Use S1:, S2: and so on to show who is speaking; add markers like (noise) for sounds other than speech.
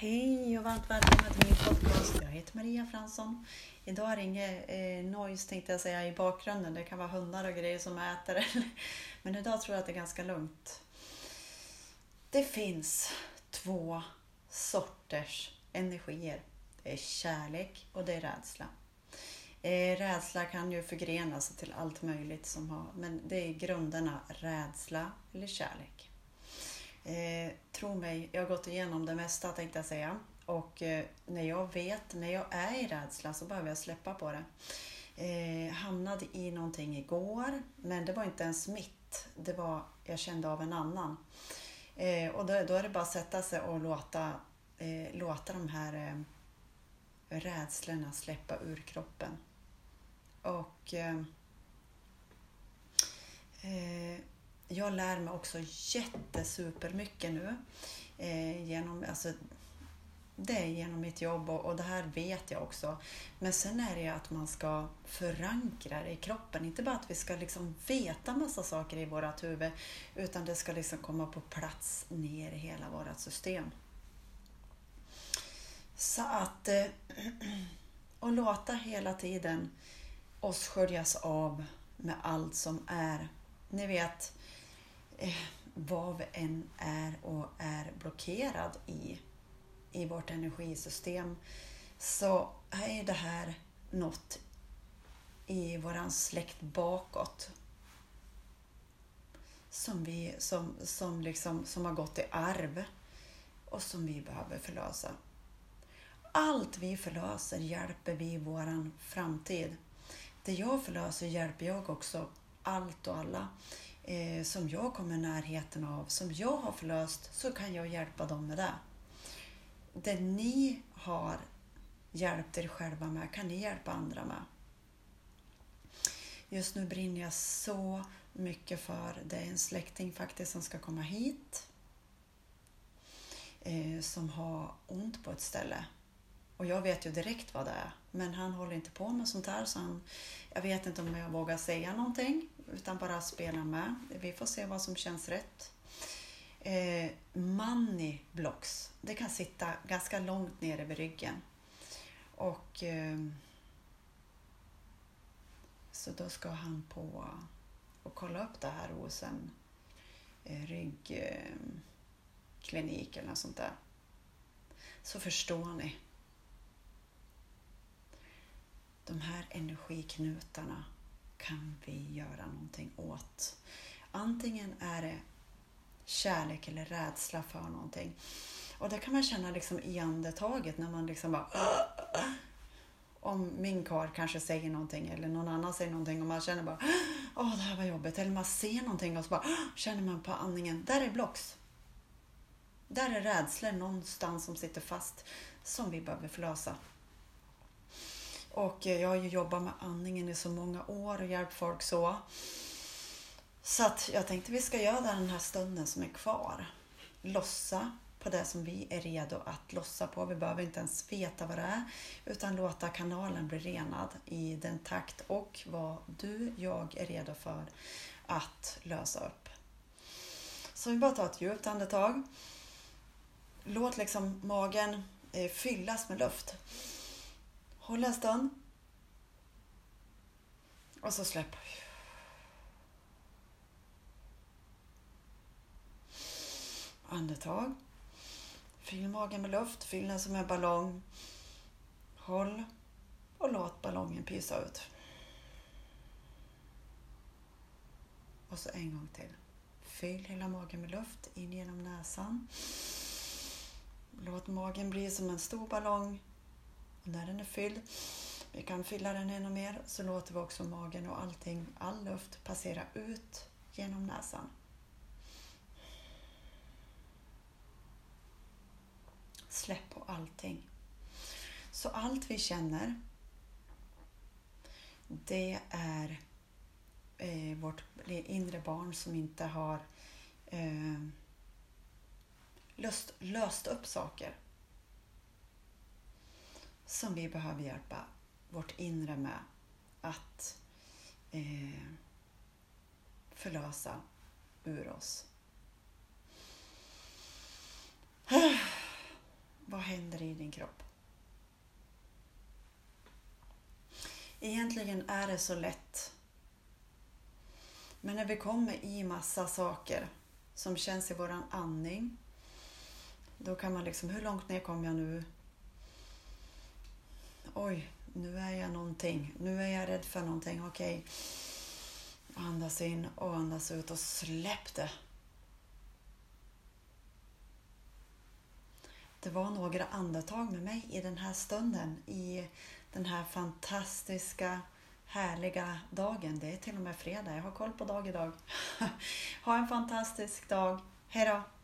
S1: Hej och varmt välkomna till min podcast. Jag heter Maria Fransson. Idag är det inget eh, noise tänkte jag säga i bakgrunden. Det kan vara hundar och grejer som äter. (laughs) Men idag tror jag att det är ganska lugnt. Det finns två sorters energier. Det är kärlek och det är rädsla. Eh, rädsla kan ju förgrenas till allt möjligt, som har, men det är grunderna rädsla eller kärlek. Eh, tro mig, jag har gått igenom det mesta tänkte jag säga. Och eh, när jag vet, när jag är i rädsla så behöver jag släppa på det. Eh, hamnade i någonting igår, men det var inte ens mitt. Det var, jag kände av en annan. Eh, och då, då, är det bara att sätta sig och låta, eh, låta de här eh, rädslorna släppa ur kroppen. Och eh, eh, jag lär mig också jättesupermycket nu. Eh, genom, alltså, det är genom mitt jobb och, och, det här vet jag också. Men sen är det att man ska förankra det i kroppen. Inte bara att vi ska liksom veta massa saker i vårt huvud utan det ska liksom komma på plats ner i hela vårt system. Så att... Eh, (clears throat) och låta hela tiden oss sköljas av med allt som är. Ni vet, Eh, vad vi än är och är blockerad i, i vårt energisystem, så är det här något i våran släkt bakåt som, vi, som, som, liksom, som har gått i arv och som vi behöver förlösa. Allt vi förlöser hjälper vi våran framtid. Det jag förlöser hjälper jag också allt och alla eh, som jag kommer i närheten av, som jag har förlöst, så kan jag hjälpa dem med det. Det ni har hjälpt er själva med kan ni hjälpa andra med. Just nu brinner jag så mycket för, det är en släkting faktiskt som ska komma hit eh, som har ont på ett ställe. Och jag vet ju direkt vad det är. Men han håller inte på med sånt här så han, jag vet inte om jag vågar säga någonting utan bara spela med. Vi får se vad som känns rätt. Eh, money blocks, det kan sitta ganska långt nere vid ryggen. Och eh, Så då ska han på och kolla upp det här hos en eh, ryggklinik eller något sånt där. Så förstår ni de här energiknutarna kan vi göra någonting åt. Antingen är det kärlek eller rädsla för någonting. Och det kan man känna liksom i andetaget när man liksom bara om min kar kanske säger någonting eller någon annan säger någonting och man känner bara åh det här var jobbigt. Eller man ser någonting och så bara känner man på andningen, där är blocks. Där är rädslor någonstans som sitter fast som vi behöver förlösa. Och eh, jag har ju jobbat med andningen i så många år och hjälpt folk så. Så att jag tänkte vi ska göra den här stunden som är kvar. Lossa på det som vi är redo att lossa på. Vi behöver inte ens veta vad det är utan låta kanalen bli renad i den takt och vad du, jag är redo för att lösa upp. Så vi bara tar ett djupt andetag. Låt liksom magen eh, fyllas med luft. Håll en stund. Och så släpp. Andetag. Fyll magen med luft. Fyll den som en ballong. Håll och låt ballongen pysa ut. Och så en gång till. Fyll hela magen med luft in genom näsan. Låt magen bli som en stor ballong när den är fylld, vi kan fylla den ännu mer, så låter vi också magen och allting, all luft passera ut genom näsan. Släpp på allting. Så allt vi känner, det är eh, vårt inre barn som inte har eh, löst, löst upp saker som vi behöver hjälpa vårt inre med att eh, förlösa ur oss. (sighs) vad händer i din kropp? Egentligen är det så lätt. Men när vi kommer i massa saker som känns i våran andning. Då kan man liksom, hur långt ner kom jag nu? Oj, nu är jag någonting. Nu är jag rädd för någonting. Okej. Andas in och andas ut och släpp det. Det var några andetag med mig i den här stunden, i den här fantastiska, härliga dagen. Det är till och med fredag. Jag har koll på dag idag. (laughs) ha en fantastisk dag. Hej då!